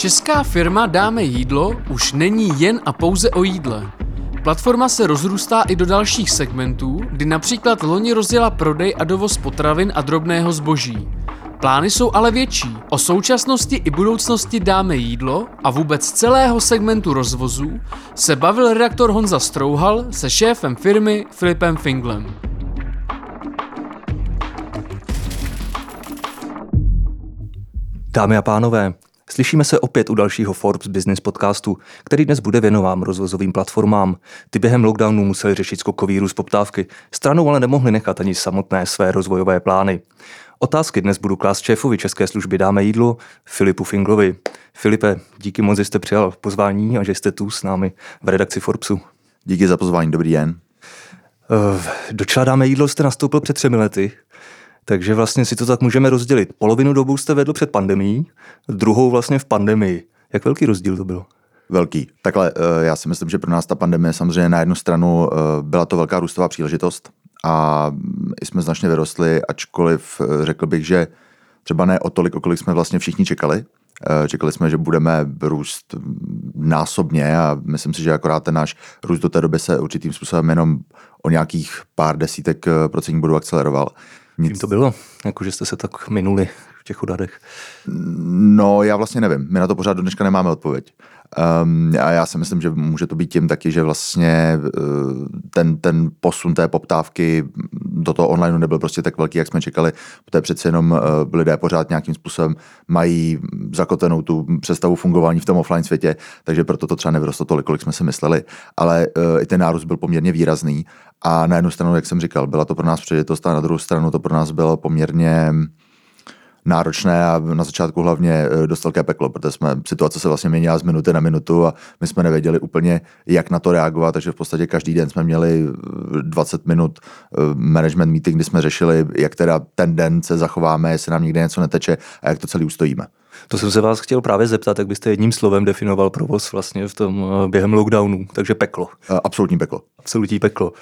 Česká firma Dáme jídlo už není jen a pouze o jídle. Platforma se rozrůstá i do dalších segmentů, kdy například loni rozjela prodej a dovoz potravin a drobného zboží. Plány jsou ale větší. O současnosti i budoucnosti dáme jídlo a vůbec celého segmentu rozvozů se bavil redaktor Honza Strouhal se šéfem firmy Filipem Finglem. Dámy a pánové, Slyšíme se opět u dalšího Forbes Business podcastu, který dnes bude věnován rozvozovým platformám. Ty během lockdownu museli řešit skokový růst poptávky, stranou ale nemohli nechat ani samotné své rozvojové plány. Otázky dnes budu klást šéfovi České služby Dáme jídlo, Filipu Finglovi. Filipe, díky moc, že jste přijal pozvání a že jste tu s námi v redakci Forbesu. Díky za pozvání, dobrý den. Uh, do Dáme jídlo jste nastoupil před třemi lety. Takže vlastně si to tak můžeme rozdělit. Polovinu dobu jste vedl před pandemí, druhou vlastně v pandemii. Jak velký rozdíl to byl? Velký. Takhle, eh, já si myslím, že pro nás ta pandemie samozřejmě na jednu stranu eh, byla to velká růstová příležitost a jsme značně vyrostli, ačkoliv eh, řekl bych, že třeba ne o tolik, o kolik jsme vlastně všichni čekali. Čekali jsme, že budeme růst násobně a myslím si, že akorát ten náš růst do té doby se určitým způsobem jenom o nějakých pár desítek procentních bodů akceleroval. Nic. Čím to bylo? Jako, že jste se tak minuli v těch udadech? No, já vlastně nevím. My na to pořád do dneška nemáme odpověď. Um, a já si myslím, že může to být tím taky, že vlastně uh, ten, ten posun té poptávky do toho online nebyl prostě tak velký, jak jsme čekali, protože přece jenom uh, lidé pořád nějakým způsobem mají zakotenou tu představu fungování v tom offline světě, takže proto to třeba nevyrostlo tolik, kolik jsme si mysleli, ale uh, i ten nárůst byl poměrně výrazný a na jednu stranu, jak jsem říkal, byla to pro nás příležitost a na druhou stranu to pro nás bylo poměrně náročné a na začátku hlavně eh, dost velké peklo, protože jsme, situace se vlastně měnila z minuty na minutu a my jsme nevěděli úplně, jak na to reagovat, takže v podstatě každý den jsme měli 20 eh, minut eh, management meeting, kdy jsme řešili, jak teda ten den se zachováme, jestli nám nikde něco neteče a jak to celý ustojíme. To jsem se vás chtěl právě zeptat, jak byste jedním slovem definoval provoz vlastně v tom během lockdownu, takže peklo. Absolutní peklo. Absolutní peklo.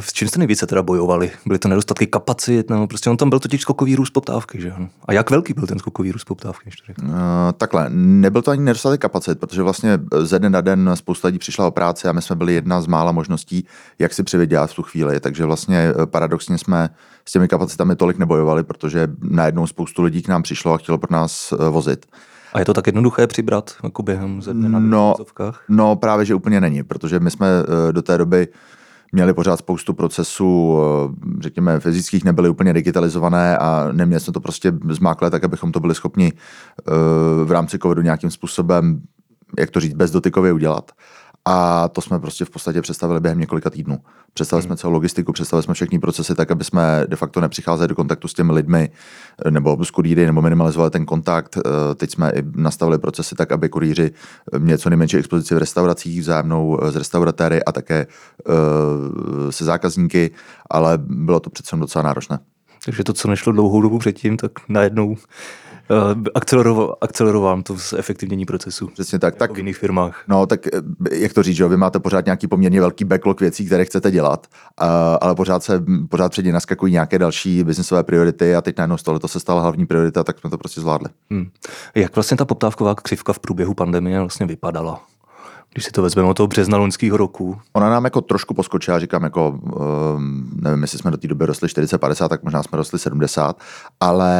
S čím jste nejvíce teda bojovali? Byly to nedostatky kapacit, nebo prostě on tam byl totiž skokový růst poptávky, že A jak velký byl ten skokový růst poptávky? Uh, takhle, nebyl to ani nedostatek kapacit, protože vlastně ze dne na den spousta lidí přišla o práci a my jsme byli jedna z mála možností, jak si přivydělat v tu chvíli. Takže vlastně eh, paradoxně jsme s těmi kapacitami tolik nebojovali, protože najednou spoustu lidí k nám přišlo a chtělo pro nás eh, vozit. A je to tak jednoduché přibrat jako během ze dne na no, no právě, že úplně není, protože my jsme eh, do té doby měli pořád spoustu procesů, eh, řekněme, fyzických, nebyly úplně digitalizované a neměli jsme to prostě zmáklé tak, abychom to byli schopni v rámci covidu nějakým způsobem, jak to říct, bezdotykově udělat. A to jsme prostě v podstatě představili během několika týdnů. Představili hmm. jsme celou logistiku, představili jsme všechny procesy tak, aby jsme de facto nepřicházeli do kontaktu s těmi lidmi nebo s kurýry, nebo minimalizovali ten kontakt. Eh, teď jsme i nastavili procesy tak, aby kurýři měli co nejmenší expozici v restauracích, vzájemnou s eh, restauratéry a také eh, se zákazníky, ale bylo to přece docela náročné. Takže to, co nešlo dlouhou dobu předtím, tak najednou Eh, akceleroval, akceleroval to efektivnění procesu. Přesně tak. Tak v jiných firmách. No, tak eh, jak to říct, že vy máte pořád nějaký poměrně velký backlog věcí, které chcete dělat, ale pořád se pořád před ně naskakují nějaké další biznesové priority a teď najednou z to se stala hlavní priorita, tak jsme to prostě zvládli. Hmm. Jak vlastně ta poptávková křivka v průběhu pandemie vlastně vypadala? Když si to vezmeme od toho března loňského roku. Ona nám jako trošku poskočila, říkám, jako, um, nevím, jestli jsme do té doby rostli 40-50, tak možná jsme rostli 70, ale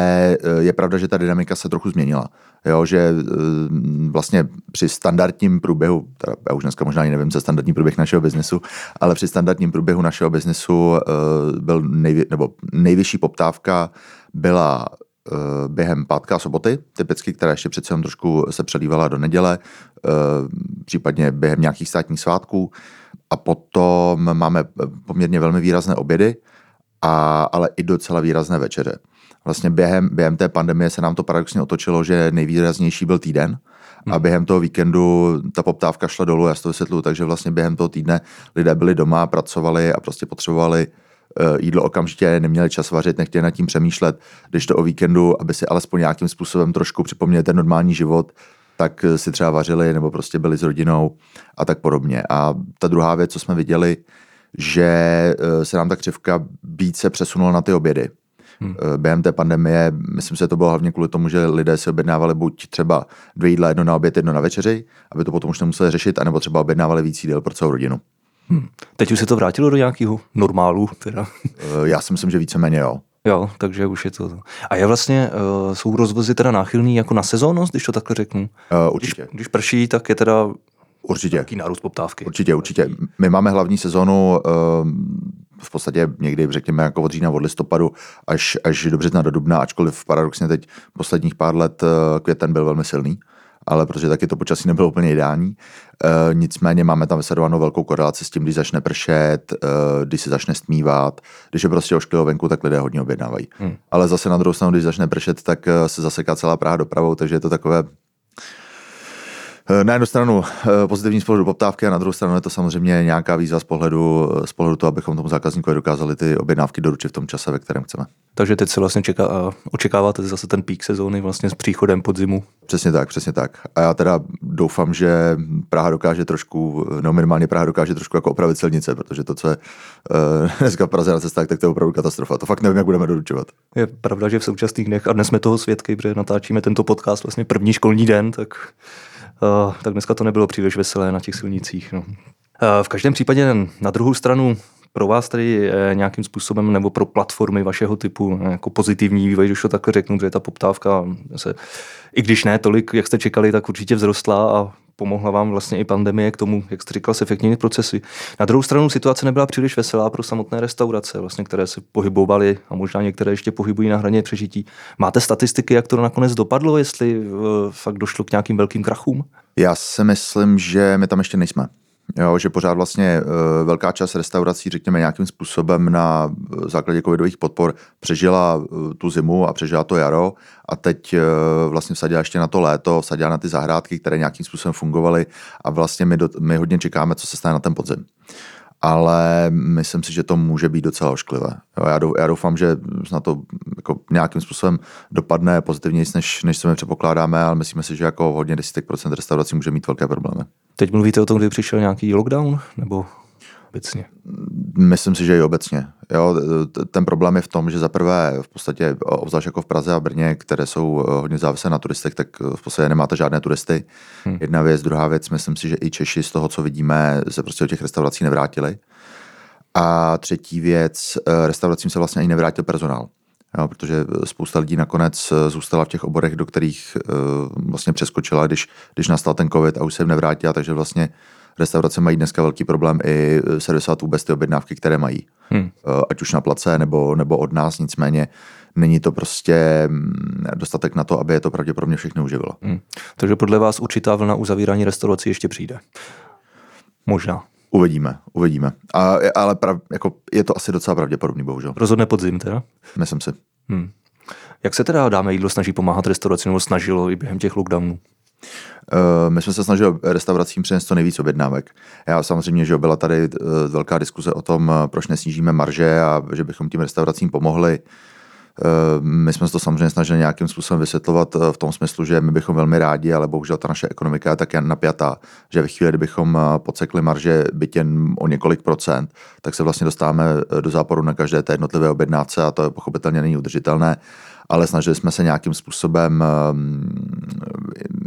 eh, je pravda, že ta dynamika se trochu změnila. Jo, že ehm, vlastně při standardním průběhu, teda já už dneska možná ani nevím, co standardní průběh našeho biznesu, ale při standardním průběhu našeho biznesu eh, byl nejvě, nebo nejvyšší poptávka byla během pátka a soboty, typicky, která ještě přece jenom trošku se přelívala do neděle, eh, případně během nějakých státních svátků. A potom máme poměrně velmi výrazné obědy, a, ale i docela výrazné večeře. Vlastně během, během té pandemie se nám to paradoxně otočilo, že nejvýraznější byl týden, a hmm. během toho víkendu ta poptávka šla dolů, já to vysvětluju, takže vlastně během toho týdne lidé byli doma, pracovali a prostě potřebovali Eh, jídlo okamžitě, neměli čas vařit, nechtěli nad tím přemýšlet, když to o víkendu, aby si alespoň nějakým způsobem trošku připomněli ten normální život, tak eh, si třeba vařili nebo prostě byli s rodinou a tak podobně. A ta druhá věc, co jsme viděli, že eh, se nám ta křivka více přesunula na ty obědy. Hmm. Během té pandemie, myslím si, že to bylo hlavně kvůli tomu, že lidé si objednávali buď třeba dvě jídla, jedno na oběd, jedno na večeři, aby to potom už nemuseli řešit, anebo třeba objednávali víc jídel pro celou rodinu. Hmm. Teď už se to vrátilo do nějakého normálu? Teda. Já si myslím, že víceméně jo. Jo, takže už je to. A je vlastně, uh, jsou rozvozy teda náchylný jako na sezónnost, když to takhle řeknu? Uh, určitě. Když, když prší, tak je teda Určitě. Jaký nárůst poptávky. Určitě, určitě. My máme hlavní sezónu uh, v podstatě někdy, řekněme, jako od října, od listopadu až, až do března, do dubna, ačkoliv paradoxně teď posledních pár let květen byl velmi silný ale protože taky to počasí nebylo úplně ideální. E, nicméně máme tam vysledovanou velkou korelaci s tím, když začne pršet, e, když se začne stmívat, když je prostě ošklivou venku, tak lidé hodně objednávají. Hmm. Ale zase na druhou stranu, když začne pršet, tak se zaseká celá Praha dopravou, takže je to takové Eh, na jednu stranu eh, pozitivní z pohledu poptávky a na druhou stranu je to samozřejmě nějaká výzva z pohledu, eh, z pohledu toho, abychom tomu zákazníkovi dokázali ty objednávky doručit v tom čase, ve kterém chceme. Takže teď se vlastně čeká, očekáváte zase ten pík sezóny vlastně s příchodem podzimu? Přesně tak, přesně tak. A já teda doufám, že Praha dokáže trošku, no minimálně Praha dokáže trošku jako opravit silnice, protože to, co je uh, dneska v Praze na cestách, tak to je opravdu katastrofa. To fakt nevím, jak budeme doručovat. Je pravda, že v současných dnech, a dnes jsme toho svědky, protože natáčíme tento podcast vlastně první školní den, tak Eh, tak dneska to nebylo příliš veselé na těch silnicích. No. Eh, v každém případě na druhou stranu pro vás tady nějakým způsobem nebo pro platformy vašeho typu jako pozitivní vývoj, když to takhle řeknu, že ta poptávka se, i když ne tolik, jak jste čekali, tak určitě vzrostla a pomohla vám vlastně i pandemie k tomu, jak jste říkal, efektivní procesy. Na druhou stranu situace nebyla příliš veselá pro samotné restaurace, vlastně, které se pohybovaly a možná některé ještě pohybují na hraně přežití. Máte statistiky, jak to nakonec dopadlo, jestli uh, fakt došlo k nějakým velkým krachům? Já si myslím, že my tam ještě nejsme. Jo, že pořád vlastně uh, velká část restaurací, řekněme, nějakým způsobem na e, základě covidových podpor přežila uh, tu zimu a přežila to jaro a teď vlastně vsadila ještě na to léto, vsadila na ty zahrádky, které nějakým způsobem fungovaly a vlastně my, do, my hodně čekáme, co se stane na ten podzim ale myslím si, že to může být docela ošklivé. Jo, já, já doufám, že na to jako nějakým způsobem dopadne pozitivněji, než, než se my předpokládáme, ale myslíme si, že jako hodně desítek procent restaurací může mít velké problémy. Teď mluvíte o tom, kdy přišel nějaký lockdown, nebo obecně? Myslím si, že i obecně. Jo, ten problém je v tom, že za prvé v podstatě, obzvlášť jako v Praze a Brně, které jsou eh, hodně závislé na turistech, tak v podstatě nemáte žádné turisty. Hmm. Jedna věc, druhá věc, myslím si, že i Češi z toho, co vidíme, se prostě do těch restaurací nevrátili. A třetí věc, eh, restauracím se vlastně ani nevrátil personál. Jo, protože spousta lidí nakonec eh, zůstala v těch oborech, do kterých uh, vlastně přeskočila, když, když nastal ten covid a už se jim nevrátila, takže vlastně restaurace mají dneska velký problém i servisovat vůbec ty objednávky, které mají. Hmm. Ať už na place nebo, nebo od nás, nicméně není to prostě mm, dostatek na to, aby je to pravděpodobně všechny uživilo. Hmm. Takže podle vás určitá vlna uzavírání restaurací ještě přijde? Možná. Uvidíme, uvidíme. A, ale prav, jako, je to asi docela pravděpodobný, bohužel. Rozhodne podzim teda? Myslím si. Hmm. Jak se teda dáme jídlo snaží pomáhat restauracím nebo snažilo i během těch lockdownů? Eh, my jsme se snažili restauracím přinést to nejvíc objednávek. Já samozřejmě, že byla tady eh, velká diskuze o tom, eh, proč nesnížíme marže a že bychom tím restauracím pomohli. My jsme se to samozřejmě snažili nějakým způsobem vysvětlovat v tom smyslu, že my bychom velmi rádi, ale bohužel ta naše ekonomika je tak napjatá, že ve chvíli, kdybychom podsekli marže byt jen o několik procent, tak se vlastně dostáváme do záporu na každé té jednotlivé objednávce a to je pochopitelně není udržitelné ale snažili jsme se nějakým způsobem ehm,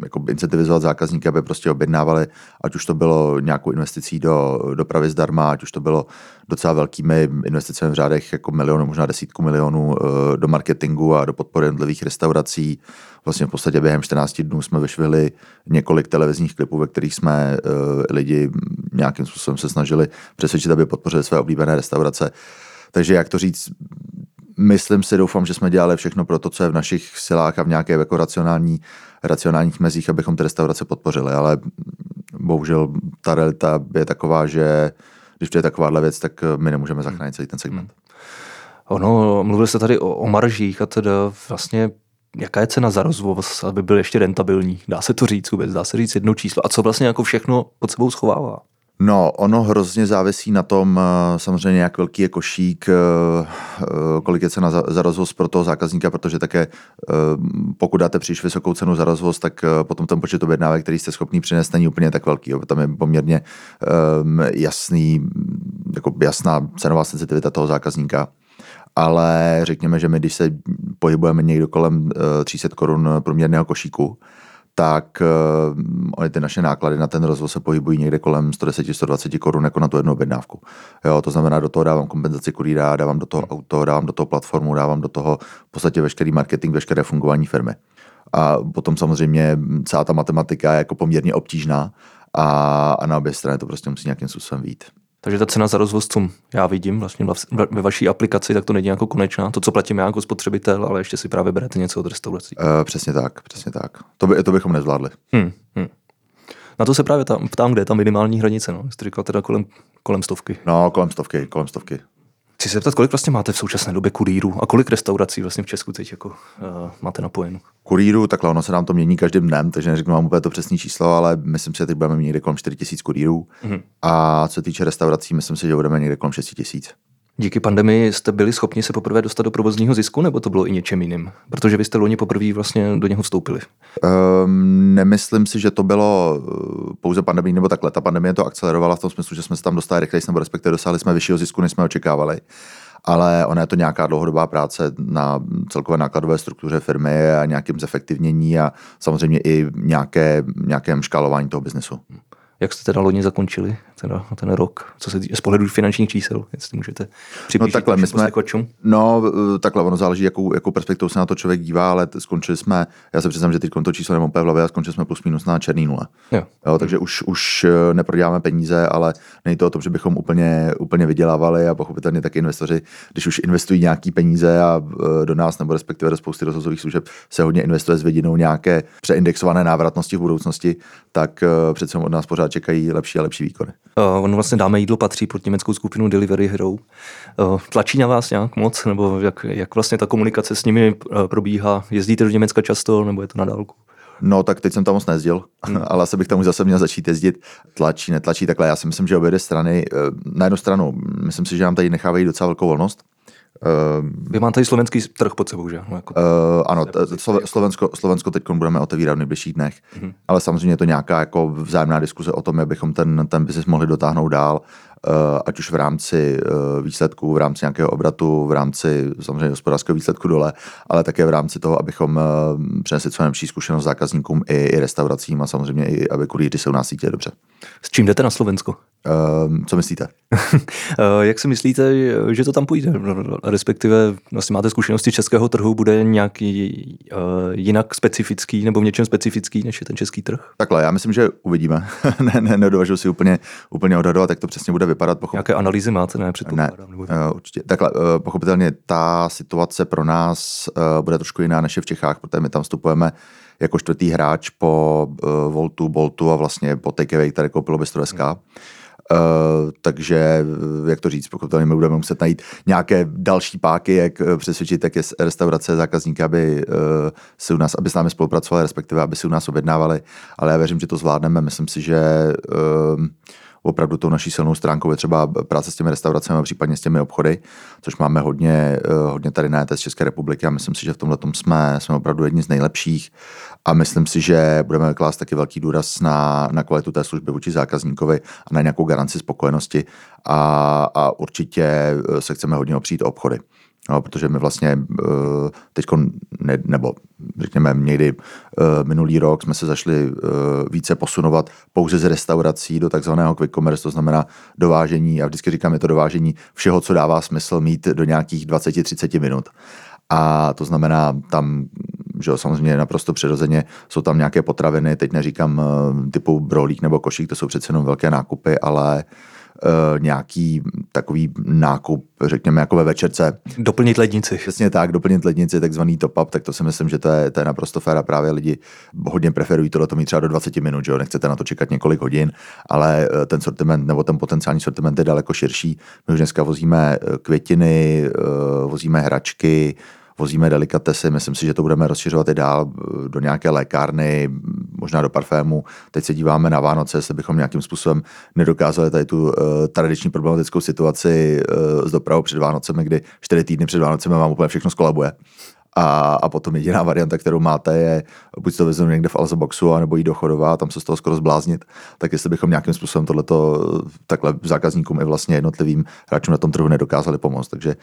jako incentivizovat zákazníky, aby prostě objednávali, ať už to bylo nějakou investicí do dopravy zdarma, ať už to bylo docela velkými investicemi v řádech jako milionu, možná desítku milionů eh, do marketingu a do podpory jednotlivých restaurací. Vlastně v podstatě během 14 dnů jsme vyšvihli několik televizních klipů, ve kterých jsme eh, lidi nějakým způsobem se snažili přesvědčit, aby podpořili své oblíbené restaurace. Takže jak to říct, myslím si, doufám, že jsme dělali všechno pro to, co je v našich silách a v nějaké jako racionální, racionálních mezích, abychom ty restaurace podpořili, ale bohužel ta realita je taková, že když je takováhle věc, tak my nemůžeme zachránit celý ten segment. Hmm. Ono, mluvil jste tady o, o maržích a teda vlastně jaká je cena za rozvoz, aby byl ještě rentabilní? Dá se to říct vůbec? Dá se říct jedno číslo? A co vlastně jako všechno pod sebou schovává? No, ono hrozně závisí na tom, eh, samozřejmě jak velký je košík, eh, eh, kolik je cena za, rozvoz pro toho zákazníka, protože také pokud dáte příliš vysokou cenu za rozvoz, tak potom ten počet objednávek, který jste schopný přinést, není úplně tak velký. Tam je poměrně jasný, jako jasná cenová sensitivita toho zákazníka. ale řekněme, že my, když se pohybujeme někdo kolem 300 korun průměrného košíku, tak uh, ty naše náklady na ten rozvoz se pohybují někde kolem 110-120 korun jako na tu jednu objednávku. Jo, to znamená, do toho dávám kompenzaci kurýra, dávám do toho auto, dávám do toho platformu, dávám do toho v podstatě veškerý marketing, veškeré fungování firmy. A potom samozřejmě celá ta matematika je jako poměrně obtížná a, a na obě strany to prostě musí nějakým způsobem vít. Takže ta cena za rozvoz, co já vidím vlastně ve vaší aplikaci, tak to není jako konečná. To, co platím já jako spotřebitel, ale ještě si právě berete něco od restaurací. Uh, přesně tak, přesně tak. To, by, to bychom nezvládli. Hmm, hmm. Na to se právě tam, ptám, kde je ta minimální hranice. No. Jste říkal teda kolem, kolem stovky. No, kolem stovky, kolem stovky. Chci se zeptat, kolik vlastně máte v současné době kurýrů a kolik restaurací vlastně v Česku teď jako, uh, máte napojeno? Kurýrů, takhle ono se nám to mění každým dnem, takže neřeknu vám úplně to přesné číslo, ale myslím si, že teď budeme mít někde kolem 4000 kurýrů. Mm-hmm. A co se týče restaurací, myslím si, že budeme někde kolem 6000. Díky pandemii jste byli schopni se poprvé dostat do provozního zisku, nebo to bylo i něčem jiným? Protože vy jste loni poprvé vlastně do něho vstoupili. Um, nemyslím si, že to bylo eh, pouze pandemii nebo takhle. Ta pandemie to akcelerovala v tom smyslu, že jsme se tam dostali rychleji, nebo respektive dosáhli jsme vyššího zisku, než jsme očekávali ale ona je to nějaká dlouhodobá práce na celkové nákladové struktuře firmy a nějakým zefektivnění a samozřejmě i nějaké, nějakém škálování toho biznesu. Jak jste teda loni zakončili teda ten rok, co se týče z pohledu finančních čísel, jestli můžete přiblížit no, takhle, my jsme, No eh, takhle, ono záleží, jakou, jakou perspektivu se na to člověk dívá, ale skončili jsme, já se přiznám, že teď to číslo nemám v hlavě, a skončili jsme plus minus na černý nule. Jo. Jo, takže už, už eh, neproděláme peníze, ale není to o tom, že bychom úplně, úplně vydělávali a pochopitelně taky investoři, když už investují nějaký peníze a eh, do nás nebo respektive do spousty rozhlasových služeb se hodně investuje s vidinou nějaké přeindexované návratnosti v budoucnosti, tak přece od nás pořád čekají lepší a lepší výkony. Uh, on vlastně dáme jídlo patří pod německou skupinu Delivery Hero. Uh, tlačí na vás nějak moc, nebo jak, jak vlastně ta komunikace s nimi uh, probíhá? Jezdíte do Německa často, nebo je to na dálku? No, tak teď jsem tam moc nejezdil, hmm. ale asi bych tam už zase měl začít jezdit. Tlačí, netlačí, takhle. Já si myslím, že obě dvě strany, na jednu stranu, myslím si, že nám tady nechávají docela velkou volnost. Uh, Vy máte i slovenský trh pod sebou, že? No, jako uh, ano, Slovensko, Slovensko teď budeme otevírat v nejbližších dnech, uh-huh. ale samozřejmě je to nějaká jako vzájemná diskuze o tom, jak bychom ten, ten biznis mohli dotáhnout dál. Eh, ať už v rámci eh, výsledků, v rámci nějakého obratu, v rámci samozřejmě hospodářského výsledku dole, ale také v rámci toho, abychom eh, přinesli co nejlepší zkušenost zákazníkům i, i restauracím a samozřejmě i, aby kurýři se u nás cítili dobře. S čím jdete na Slovensko? Uh, co myslíte? Jak si myslíte, že to tam půjde? Respektive vlastně máte zkušenosti českého trhu, bude nějaký uh, jinak specifický nebo v něčem specifický, než je ten český trh? Takhle, já myslím, že uvidíme. ne, ne, nedovežu si úplně, úplně odhadovat, jak to přesně bude vypadat. Pochop... Nějaké analýzy máte, ne? Ne, nebo... uh, určitě. Takhle, uh, pochopitelně ta situace pro nás uh, bude trošku jiná než je v Čechách, protože my tam vstupujeme jako čtvrtý hráč po uh, Voltu, Boltu a vlastně po Takeaway, které koupilo Bistro SK. Hmm. Uh, takže, jak to říct, pokud my budeme muset najít nějaké další páky, jak přesvědčit jak je restaurace zákazníky, aby uh, si u nás, aby s námi spolupracovali, respektive aby si u nás objednávali, ale já věřím, že to zvládneme. Myslím si, že uh, opravdu tou naší silnou stránkou je třeba práce s těmi restauracemi a případně s těmi obchody, což máme hodně, eh, hodně tady na z České republiky a myslím si, že v tomhle jsme, jsme opravdu jedni z nejlepších a myslím si, že budeme klást taky velký důraz na, na kvalitu té služby vůči zákazníkovi a na nějakou garanci spokojenosti a, a určitě eh, se chceme hodně opřít o obchody. No, protože my vlastně uh, teď, ne, nebo řekněme někdy uh, minulý rok jsme se zašli uh, více posunovat pouze z restaurací do takzvaného quick commerce, to znamená dovážení, a vždycky říkám, je to dovážení všeho, co dává smysl mít do nějakých 20-30 minut. A to znamená, tam že jo, samozřejmě naprosto přirozeně jsou tam nějaké potraviny, teď neříkám typu brolík nebo košík, to jsou přece jenom velké nákupy, ale uh, nějaký takový nákup, řekněme, jako ve večerce. Doplnit lednici. Přesně tak, doplnit lednici, takzvaný top-up, tak to si myslím, že to je, to je naprosto fér a právě lidi hodně preferují tohle to mít třeba do 20 minut, že jo? nechcete na to čekat několik hodin, ale eh, ten sortiment nebo ten potenciální sortiment je daleko širší. My už dneska vozíme eh, květiny, vozíme hračky, vozíme delikatesy, myslím si, že to budeme rozšiřovat i dál do nějaké lékárny, možná do parfému. Teď se díváme na Vánoce, jestli bychom nějakým způsobem nedokázali tady tu uh, tradiční problematickou situaci uh, s dopravou před Vánocemi, kdy čtyři týdny před Vánocemi vám úplně všechno skolabuje. A, a potom jediná varianta, kterou máte, je buď to vezmu někde v Alzaboxu, anebo jít do Chodova tam se z toho skoro zbláznit. Tak jestli bychom nějakým způsobem tohleto takhle zákazníkům i vlastně jednotlivým hráčům na tom trhu nedokázali pomoct. Takže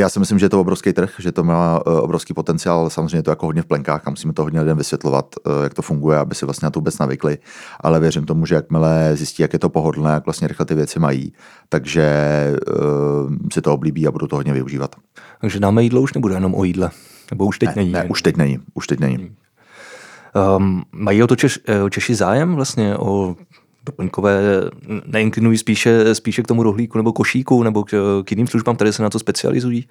Já si myslím, že je to obrovský trh, že to má uh, obrovský potenciál, samozřejmě je to jako hodně v plenkách a musíme to hodně lidem vysvětlovat, uh, jak to funguje, aby si vlastně na to vůbec navykli, ale věřím tomu, že jakmile zjistí, jak je to pohodlné, jak vlastně rychle ty věci mají, takže uh, si to oblíbí a budou to hodně využívat. Takže dáme jídlo už nebude jenom o jídle, nebo už teď ne, není. Ne, už teď není, už teď není. Um, mají o to Češ, Češi zájem vlastně o doplňkové neinklinují spíše, spíše k tomu rohlíku nebo košíku nebo k, k jiným službám, které se na to specializují?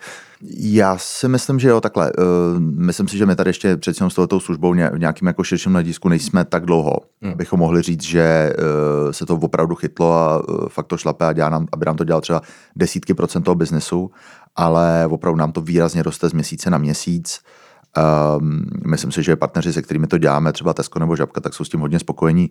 Já si myslím, že jo, takhle. Uh, myslím si, že my tady ještě přeci s touto službou v nějakým jako širším hledisku nejsme tak dlouho, hmm. abychom mohli říct, že uh, se to opravdu chytlo a uh, fakt to šlape a dělá nám, aby nám to dělal třeba desítky procent toho biznesu, ale opravdu nám to výrazně roste z měsíce na měsíc. Um, myslím si, že partneři, se kterými to děláme, třeba Tesco nebo Žabka, tak jsou s tím hodně spokojení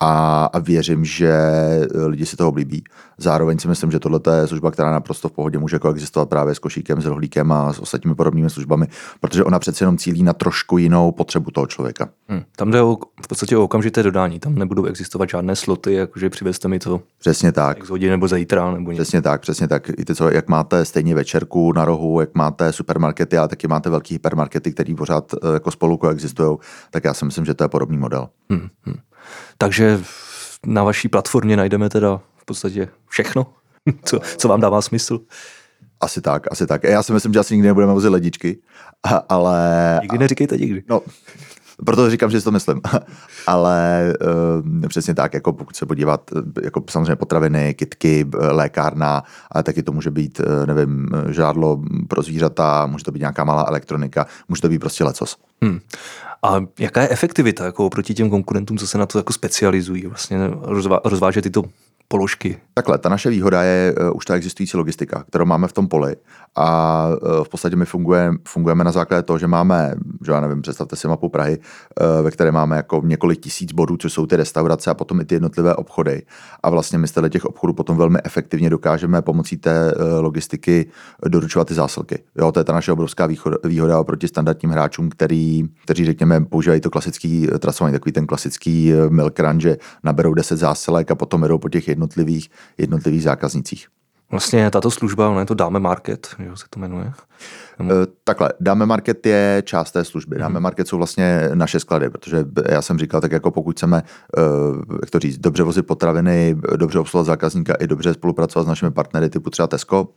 a, a věřím, že eh, lidi si to oblíbí. Zároveň si myslím, že tohle je služba, která naprosto v pohodě může koexistovat právě s košíkem, s rohlíkem a s ostatními podobnými službami, protože ona přece jenom cílí na trošku jinou potřebu toho člověka. Hmm. Tam jde o, v podstatě o okamžité dodání, tam nebudou existovat žádné sloty, jakože přivezte mi to. Přesně tak. Z hodin nebo zítra. Nebo něco. Přesně tak, přesně tak. Víte co, jak máte stejně večerku na rohu, jak máte supermarkety, ale taky máte velký hypermarkety, který pořád eh, jako spolu koexistují, tak já si myslím, že to je podobný model. Hmm. Hmm. Takže na vaší platformě najdeme teda v podstatě všechno, co, co vám dává smysl. Asi tak, asi tak. Já si myslím, že asi nikdy nebudeme vozit ledičky, ale... Nikdy neříkejte nikdy. No, proto říkám, že si to myslím. Ale uh, přesně tak, jako pokud se podívat, jako samozřejmě potraviny, kitky, lékárna, ale taky to může být, nevím, žádlo pro zvířata, může to být nějaká malá elektronika, může to být prostě lecos. Hmm. A jaká je efektivita jako oproti těm konkurentům, co se na to jako specializují, vlastně rozvážet tyto položky? Takhle, ta naše výhoda je uh, už ta existující logistika, kterou máme v tom poli a uh, v podstatě my fungujeme, fungujeme na základě toho, že máme, že já nevím, představte si mapu Prahy, uh, ve které máme jako několik tisíc bodů, což jsou ty restaurace a potom i ty jednotlivé obchody. A vlastně my z těch obchodů potom velmi efektivně dokážeme pomocí té uh, logistiky doručovat ty zásilky. Jo, to je ta naše obrovská výhoda, výhoda oproti standardním hráčům, který, kteří řekněme používají to klasický trasování, takový ten klasický milk run, že naberou 10 zásilek a potom jedou po těch jednotlivých, jednotlivých zákaznicích. Vlastně tato služba, ono je to Dáme Market, jo, se to jmenuje. Uh, takhle, Dáme Market je část té služby. Dáme hmm. Market jsou vlastně naše sklady, protože já jsem říkal, tak jako pokud chceme, uh, jak to říct, dobře vozit potraviny, dobře obsluhovat zákazníka i dobře spolupracovat s našimi partnery typu třeba Tesco,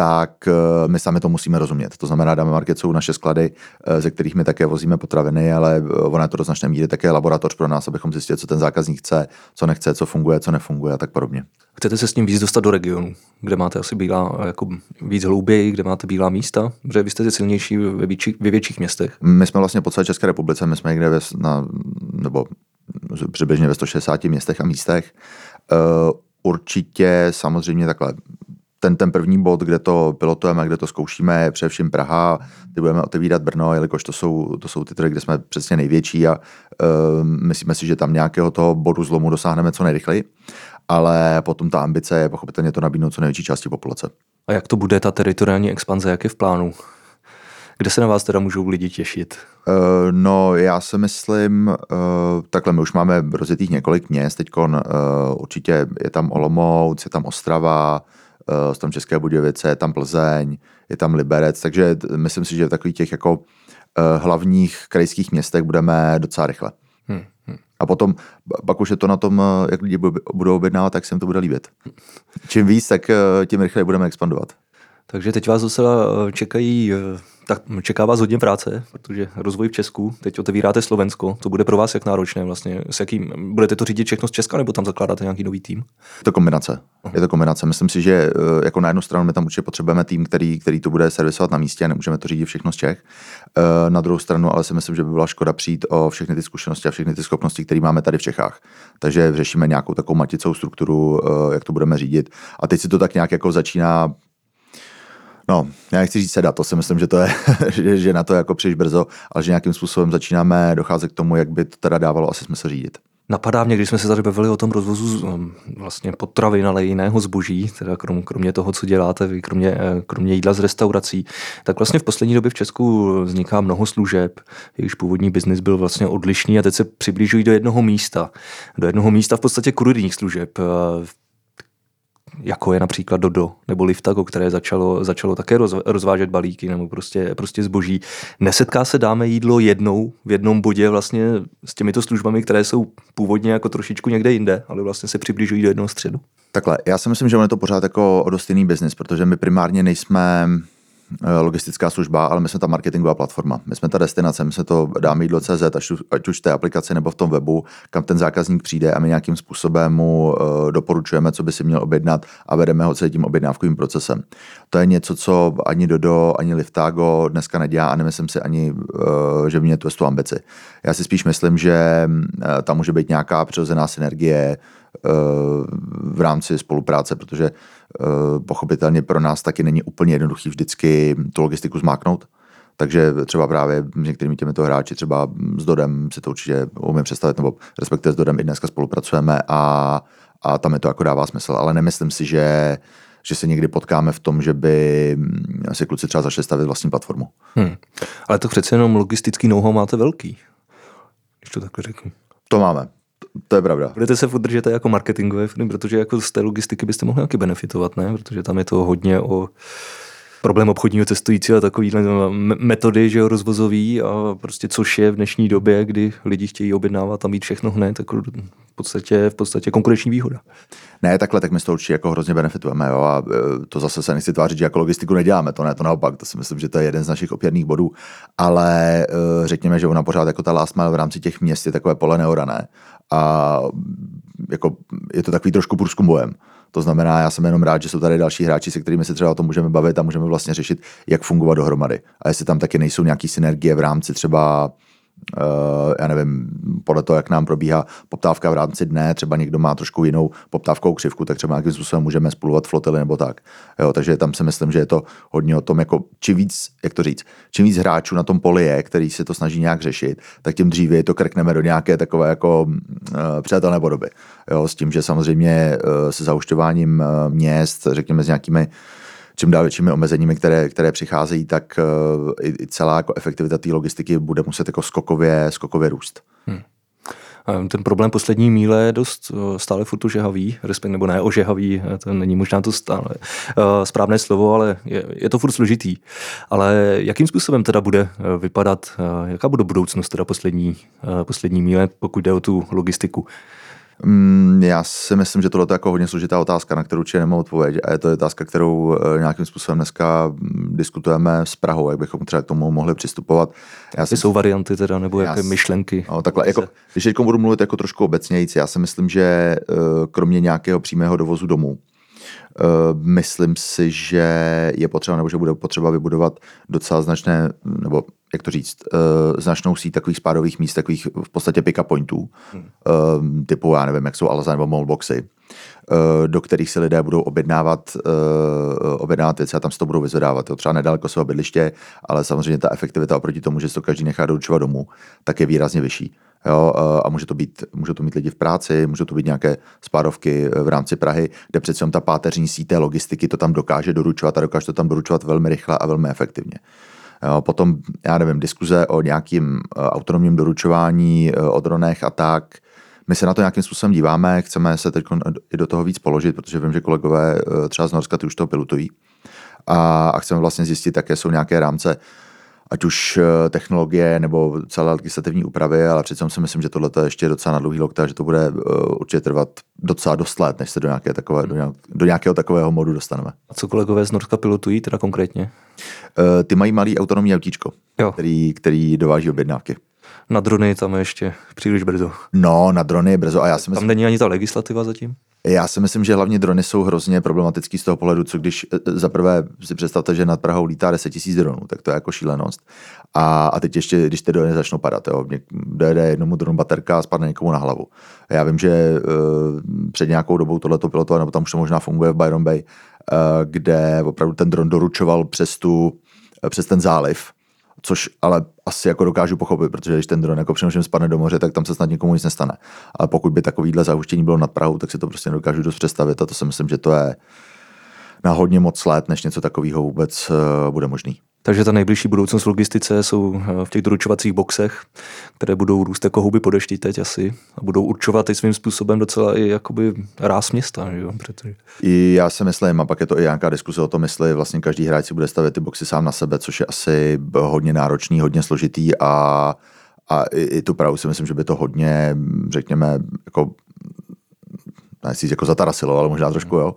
tak eh, my sami to musíme rozumět. To znamená, dáme market jsou naše sklady, eh, ze kterých my také vozíme potraviny, ale eh, ona je to do značné míry také laboratoř pro nás, abychom zjistili, co ten zákazník chce, co nechce, co funguje, co nefunguje a tak podobně. Chcete se s tím víc dostat do regionu, kde máte asi bílá, jako víc hlouběji, kde máte bílá místa, protože vy jste silnější ve, větší, ve větších městech? My jsme vlastně po celé České republice, my jsme někde ve, na, nebo přibližně ve 160 městech a místech. Uh, určitě samozřejmě takhle ten, ten první bod, kde to pilotujeme, kde to zkoušíme, je především Praha, kdy budeme otevírat Brno, jelikož to jsou, to jsou ty trhy, kde jsme přesně největší a uh, myslíme si, že tam nějakého toho bodu zlomu dosáhneme co nejrychleji, ale potom ta ambice je pochopitelně to nabídnout co největší části populace. A jak to bude ta teritoriální expanze, jak je v plánu? Kde se na vás teda můžou lidi těšit? Uh, no, já si myslím, uh, takhle my už máme rozjetých několik měst, teď určitě je tam Olomouc, je tam Ostrava, jsou tam České Budějovice, je tam Plzeň, je tam Liberec, takže myslím si, že v takových těch jako uh, hlavních krajských městech budeme docela rychle. Hmm, hmm. A potom, pak už je to na tom, jak lidi budou objednávat, tak se jim to bude líbit. Čím víc, tak tím rychleji budeme expandovat. Takže teď vás docela čekají tak čeká vás hodně práce, protože rozvoj v Česku, teď otevíráte Slovensko, to bude pro vás jak náročné vlastně, s jakým, budete to řídit všechno z Česka nebo tam zakládáte nějaký nový tým? Je to kombinace. Je to kombinace. Myslím si, že eh, jako na jednu stranu my tam určitě potřebujeme tým, který, který to bude servisovat na místě, nemůžeme to řídit všechno z Čech. Eh, na druhou stranu ale si myslím, že by byla škoda přijít o všechny ty zkušenosti a všechny ty schopnosti, které máme tady v Čechách. Takže řešíme nějakou takovou maticou strukturu, eh, jak to budeme řídit. A teď si to tak nějak jako začíná No, já nechci říct sedat, to si myslím, že to je, že, že na to jako příliš brzo, ale že nějakým způsobem začínáme docházet k tomu, jak by to teda dávalo asi smysl řídit. Napadá mě, když jsme se tady bavili o tom rozvozu um, vlastně potravin, ale jiného zboží, teda krom, kromě toho, co děláte kromě, eh, kromě jídla z restaurací, tak vlastně v poslední době v Česku vzniká mnoho služeb, jejichž původní biznis byl vlastně odlišný a teď se přiblížují do jednoho místa. Do jednoho místa v podstatě kurirních služeb. Jako je například Dodo nebo Liftago, které začalo, začalo také roz, rozvážet balíky nebo prostě, prostě zboží. Nesetká se dáme jídlo jednou v jednom bodě vlastně s těmito službami, které jsou původně jako trošičku někde jinde, ale vlastně se přibližují do jednoho středu? Takhle, já si myslím, že on je to pořád jako o dost jiný biznis, protože my primárně nejsme logistická služba, ale my jsme ta marketingová platforma. My jsme ta destinace, my jsme to dáme jídlo CZ, ať, už v té aplikaci nebo v tom webu, kam ten zákazník přijde a my nějakým způsobem mu uh, doporučujeme, co by si měl objednat a vedeme ho celým tím objednávkovým procesem. To je něco, co ani Dodo, ani Liftago dneska nedělá a nemyslím si ani, uh, že mě tu ambici. Já si spíš myslím, že tam může být nějaká přirozená synergie, v rámci spolupráce, protože Eh, pochopitelně pro nás taky není úplně jednoduchý vždycky tu logistiku zmáknout. Takže třeba právě s některými těmito hráči, třeba s Dodem si to určitě umím představit, nebo respektive s Dodem i dneska spolupracujeme a, a tam je to jako dává smysl. Ale nemyslím si, že, že se někdy potkáme v tom, že by si kluci třeba začali stavit vlastní platformu. Hmm. Ale to přece jenom logistický know máte velký, když to takhle řeknu. To máme to je pravda. Budete se udržet jako marketingové firmy, protože jako z té logistiky byste mohli taky benefitovat, ne? Protože tam je to hodně o problém obchodního cestujícího a takový metody, že jo, rozvozový a prostě což je v dnešní době, kdy lidi chtějí objednávat a mít všechno hned, tak v podstatě, v podstatě konkurenční výhoda. Ne, takhle, tak my z toho určitě jako hrozně benefitujeme, jo, a e, to zase se nechci tvářit, že jako logistiku neděláme, to ne, to naopak, to si myslím, že to je jeden z našich opěrných bodů, ale e, řekněme, že ona pořád jako ta last mile v rámci těch měst je takové pole neorané a jako je to takový trošku průzkum bojem. To znamená, já jsem jenom rád, že jsou tady další hráči, se kterými se třeba o tom můžeme bavit a můžeme vlastně řešit, jak fungovat dohromady. A jestli tam taky nejsou nějaké synergie v rámci třeba já nevím, podle toho, jak nám probíhá poptávka v rámci dne, třeba někdo má trošku jinou poptávkou křivku, tak třeba nějakým způsobem můžeme spolovat flotily nebo tak. Jo, takže tam si myslím, že je to hodně o tom, jako čím víc, jak to říct, čím víc hráčů na tom poli je, který se to snaží nějak řešit, tak tím dříve to krkneme do nějaké takové jako uh, přátelné podoby. Jo, s tím, že samozřejmě uh, se zaušťováním uh, měst, řekněme s nějakými čím dál většími omezeními, které, které přicházejí, tak uh, i, celá jako efektivita té logistiky bude muset jako skokově, skokově růst. Hmm. Ten problém poslední míle je dost eh, stále furt ožehavý, respektive nebo ne ožehavý, eh, to není možná to stále správné slovo, ale je, je to furt složitý. Ale jakým způsobem teda bude vypadat, jaká bude budoucnost teda poslední, poslední míle, pokud jde o tu logistiku? Mm, já si myslím, že tohle je jako hodně složitá otázka, na kterou určitě nemám odpověď. A je to otázka, kterou eh, nějakým způsobem dneska mm, diskutujeme s Prahou, jak bychom třeba k tomu mohli přistupovat. Já si, jsou varianty teda, nebo jaké myšlenky? No, takhle, jako, když teď budu mluvit jako trošku obecnějíc, já si myslím, že eh, kromě nějakého přímého dovozu domů, myslím si, že je potřeba, nebo že bude potřeba vybudovat docela značné, nebo jak to říct, uh, značnou síť takových spádových míst, takových v podstatě pick-up pointů, hmm. uh, typu, já nevím, jak jsou Alza nebo Molboxy, uh, do kterých se lidé budou objednávat, uh, objednávat věci a tam se to budou vyzvedávat. To třeba nedaleko svého bydliště, ale samozřejmě ta efektivita oproti tomu, že se to každý nechá doručovat domů, tak je výrazně vyšší. Jo, a může to, být, může to mít lidi v práci, může to být nějaké spádovky v rámci Prahy, kde přece ta páteřní síť logistiky to tam dokáže doručovat a dokáže to tam doručovat velmi rychle a velmi efektivně. Jo, potom, já nevím, diskuze o nějakým autonomním doručování, o dronech a tak. My se na to nějakým způsobem díváme, chceme se teď i do toho víc položit, protože vím, že kolegové uh, třeba z Norska ty už to pilotují. A, a chceme vlastně zjistit, jaké jsou nějaké rámce ať už eh, technologie nebo celé legislativní úpravy, ale přitom si myslím, že tohle je ještě docela na dlouhý lokta, že to bude eh, určitě trvat docela dost let, než se do, nějaké takové, do, nějak, do nějakého takového modu dostaneme. A co kolegové z Norska pilotují teda konkrétně? Ty mají malý autonomní autíčko, který, který dováží objednávky. Na drony tam je ještě příliš brzo. No, na drony je brzo a já si myslím... Tam není ani ta legislativa zatím? Já si myslím, že hlavně drony jsou hrozně problematický z toho pohledu, co když e, e, za prvé si představte, že nad Prahou lítá 10 000 dronů, tak to je jako šílenost. A, a teď ještě, když ty drony začnou padat, jo, dojede jednomu dronu baterka a spadne někomu na hlavu. Já vím, že uh, před nějakou dobou tohleto pilotovat, nebo tam už to možná funguje v Byron Bay, uh, kde opravdu ten dron doručoval přes, tu, přes ten záliv, což ale asi jako dokážu pochopit, protože když ten dron jako přenošem spadne do moře, tak tam se snad nikomu nic nestane. Ale pokud by takovýhle zahuštění bylo nad Prahou, tak si to prostě nedokážu dost představit a to si myslím, že to je na hodně moc let, než něco takového vůbec uh, bude možný. Takže ta nejbližší budoucnost v logistice jsou eh, v těch doručovacích boxech, které budou růst jako houby po dešti teď asi a budou určovat i svým způsobem docela i jakoby ráz města. Že jo? Protože... I já si myslím, a pak je to i nějaká diskuse o tom, jestli vlastně každý hráč si bude stavět ty boxy sám na sebe, což je asi hodně náročný, hodně složitý a, a i, i tu Prahu si myslím, že by to hodně, řekněme, jako říct jako zatarasilo, ale možná trošku jo.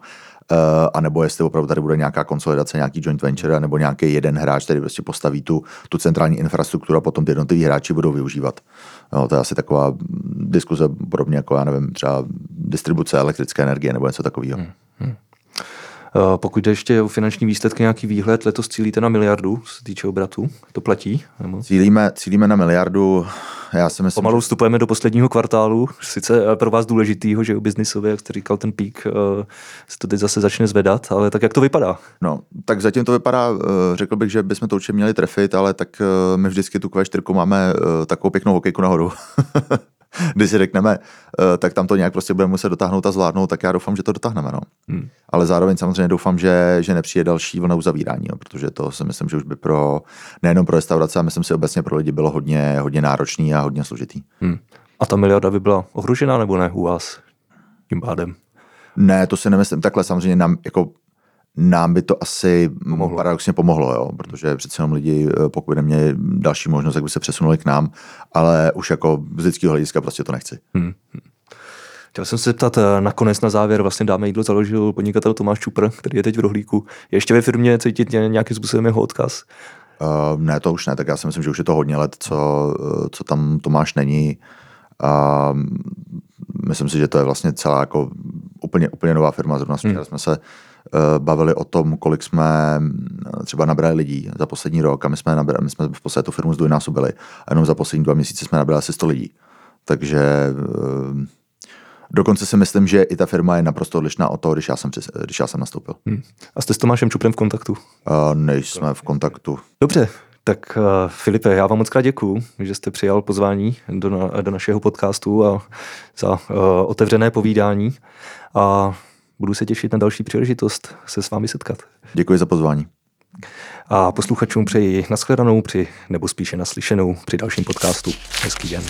Uh, a nebo jestli opravdu tady bude nějaká konsolidace, nějaký joint venture, nebo nějaký jeden hráč, který prostě postaví tu, tu centrální infrastrukturu a potom ty jednotliví hráči budou využívat. No, to je asi taková diskuze podobně jako, já nevím, třeba distribuce elektrické energie nebo něco takového. Hmm. Hmm. Eh, pokud jde ještě o finanční výsledky, nějaký výhled, letos cílíte na miliardu, se týče obratu, to platí? Nebo? Cílíme, cílíme na miliardu, já si myslím, Pomalu vstupujeme do posledního kvartálu, sice pro vás důležitýho, že o biznisově, jak jste říkal, ten pík eh, se to teď zase začne zvedat, ale tak jak to vypadá? No, tak zatím to vypadá, eh, řekl bych, že bychom to určitě měli trefit, ale tak my vždycky tu Q4 máme takovou pěknou hokejku nahoru. když si řekneme, eh, tak tam to nějak prostě budeme muset dotáhnout a zvládnout, tak já doufám, že to dotáhneme. No. Hmm. Ale zároveň samozřejmě doufám, že, že nepřijde další vlna uzavírání, jo, protože to si myslím, že už by pro nejenom pro restaurace, ale myslím si obecně pro lidi bylo hodně, hodně náročný a hodně složitý. Hmm. A ta miliarda by byla ohrožená nebo ne u vás tím pádem? Ne, to si nemyslím. Takhle samozřejmě nám jako nám by to asi pomohlo. paradoxně pomohlo, jo? protože přece jenom lidi, eh, pokud by neměli další možnost, tak by se přesunuli k nám, ale už jako z lidského hlediska prostě to nechci. Hmm. Chtěl jsem se zeptat, eh, nakonec na závěr vlastně dáme jídlo založil podnikatel Tomáš Čupr, který je teď v rohlíku. Je ještě ve firmě cítit nějakým způsobem jeho odkaz? Uh, ne, to už ne, tak já si myslím, že už je to hodně let, co, co tam Tomáš není. Uh, myslím si, že to je vlastně celá jako úplně, úplně nová firma. Zrovna hmm. jsme se Eh, bavili o tom, kolik jsme eh, třeba nabrali lidí za poslední rok a my jsme, nabrali, my jsme v podstatě tu firmu zdvojnásobili a jenom za poslední dva měsíce jsme nabrali asi 100 lidí. Takže eh, Dokonce si myslím, že i ta firma je naprosto odlišná od toho, když já jsem, když já jsem nastoupil. Hmm. A jste s Tomášem Čuprem v kontaktu? Uh, nejsme v kontaktu. Dobře, tak uh, Filipe, já vám moc krát děkuju, že jste přijal pozvání do, na, do našeho podcastu a za uh, otevřené povídání. A budu se těšit na další příležitost se s vámi setkat. Děkuji za pozvání. A posluchačům přeji nashledanou při, nebo spíše naslyšenou při dalším podcastu. Hezký den.